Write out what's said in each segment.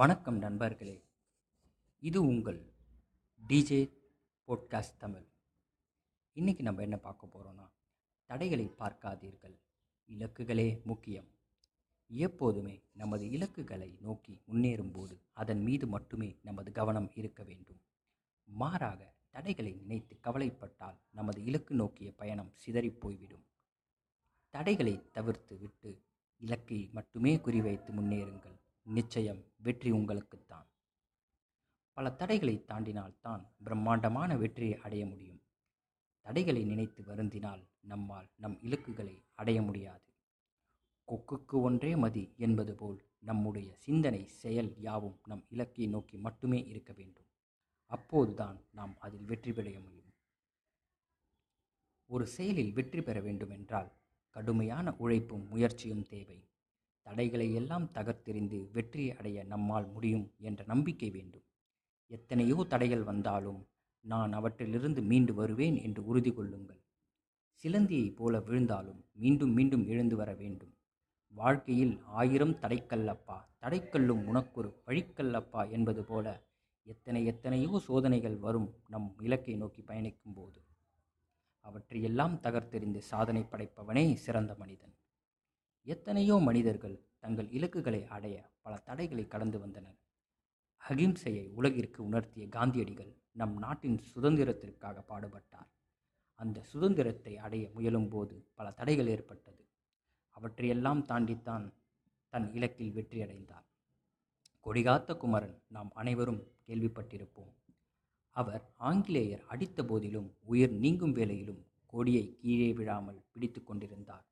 வணக்கம் நண்பர்களே. இது உங்கள் டிஜே போட்காஸ்ட் தமிழ். இன்றைக்கி நம்ம என்ன பார்க்க போகிறோன்னா தடைகளை பார்க்காதீர்கள். இலக்குகளே முக்கியம். எப்போதுமே நமது இலக்குகளை நோக்கி முன்னேறும்போது அதன் மீது மட்டுமே நமது கவனம் இருக்க வேண்டும். மாறாக தடைகளை நினைத்து கவலைப்பட்டால் நமது இலக்கு நோக்கிய பயணம் சிதறிப் போய்விடும். தடைகளை தவிர்த்து விட்டு இலக்கை மட்டுமே குறிவைத்து முன்னேறுங்கள். நிச்சயம் வெற்றி உங்களுக்குத்தான். பல தடைகளை தாண்டினால்தான் பிரம்மாண்டமான வெற்றியை அடைய முடியும். தடைகளை நினைத்து வருந்தினால் நம்மால் நம் இலக்குகளை அடைய முடியாது. கொக்குக்கு ஒன்றே மதி என்பது போல் நம்முடைய சிந்தனை செயல் யாவும் நம் இலக்கை நோக்கி மட்டுமே இருக்க வேண்டும். அப்போதுதான் நாம் அதில் வெற்றி பெற முடியும். ஒரு செயலில் வெற்றி பெற வேண்டுமென்றால் கடுமையான உழைப்பும் முயற்சியும் தேவை. தடைகளை எல்லாம் தகர்த்தெறிந்து வெற்றியை அடைய நம்மால் முடியும் என்ற நம்பிக்கை வேண்டும். எத்தனையோ தடைகள் வந்தாலும் நான் அவற்றிலிருந்து மீண்டு வருவேன் என்று உறுதி கொள்ளுங்கள். சிலந்தியைப் போல விழுந்தாலும் மீண்டும் மீண்டும் எழுந்து வர வேண்டும். வாழ்க்கையில் ஆயிரம் தடைக்கல்லப்பா தடைக்கல்லும் உனக்கொரு வழிக்கல்லப்பா என்பது போல எத்தனை எத்தனையோ சோதனைகள் வரும் நம் இலக்கை நோக்கி பயணிக்கும் போது அவற்றையெல்லாம் தகர்த்தெறிந்து சாதனை படைப்பவனே சிறந்த மனிதன். எத்தனையோ மனிதர்கள் தங்கள் இலக்குகளை அடைய பல தடைகளை கடந்து வந்தனர். அகிம்சையை உலகிற்கு உணர்த்திய காந்தியடிகள் நம் நாட்டின் சுதந்திரத்திற்காக பாடுபட்டார். அந்த சுதந்திரத்தை அடைய முயலும் போது பல தடைகள் ஏற்பட்டது. அவற்றையெல்லாம் தாண்டித்தான் தன் இலக்கில் வெற்றியடைந்தார். கொடிகாத்த குமரன் நாம் அனைவரும் கேள்விப்பட்டிருப்போம். அவர் ஆங்கிலேயர் அடித்த போதிலும் உயிர் நீங்கும் வேளையிலும் கொடியை கீழே விழாமல் பிடித்து கொண்டிருந்தார்.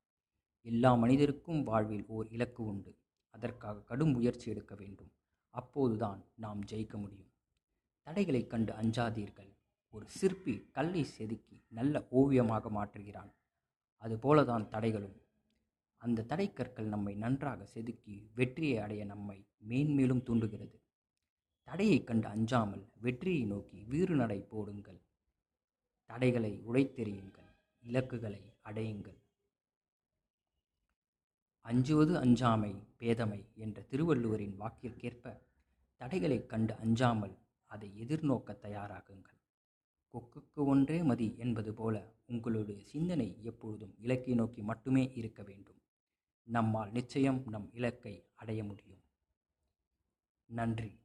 எல்லா மனிதருக்கும் வாழ்வில் ஓர் இலக்கு உண்டு. அதற்காக கடும் முயற்சி எடுக்க வேண்டும். அப்போதுதான் நாம் ஜெயிக்க முடியும். தடைகளை கண்டு அஞ்சாதீர்கள். ஒரு சிற்பி கல்லை செதுக்கி நல்ல ஓவியமாக மாற்றுகிறான். அதுபோலதான் தடைகளும். அந்த தடைக்கற்கள் நம்மை நன்றாக செதுக்கி வெற்றியை அடைய நம்மை மேன்மேலும் தூண்டுகிறது. தடையை கண்டு அஞ்சாமல் வெற்றியை நோக்கி வீறு நடை போடுங்கள். தடைகளை உடைத்தெறியுங்கள். இலக்குகளை அடையுங்கள். அஞ்சுவது அஞ்சாமை பேதமை என்ற திருவள்ளுவரின் வாக்கிற்கேற்ப தடைகளைக் கண்டு அஞ்சாமல் அதை எதிர்நோக்க தயாராகுங்கள். கொக்குக்கு ஒன்றே மதி என்பது போல உங்களுடைய சிந்தனை எப்பொழுதும் இலக்கை நோக்கி மட்டுமே இருக்க வேண்டும். நம்மால் நிச்சயம் நம் இலக்கை அடைய முடியும். நன்றி.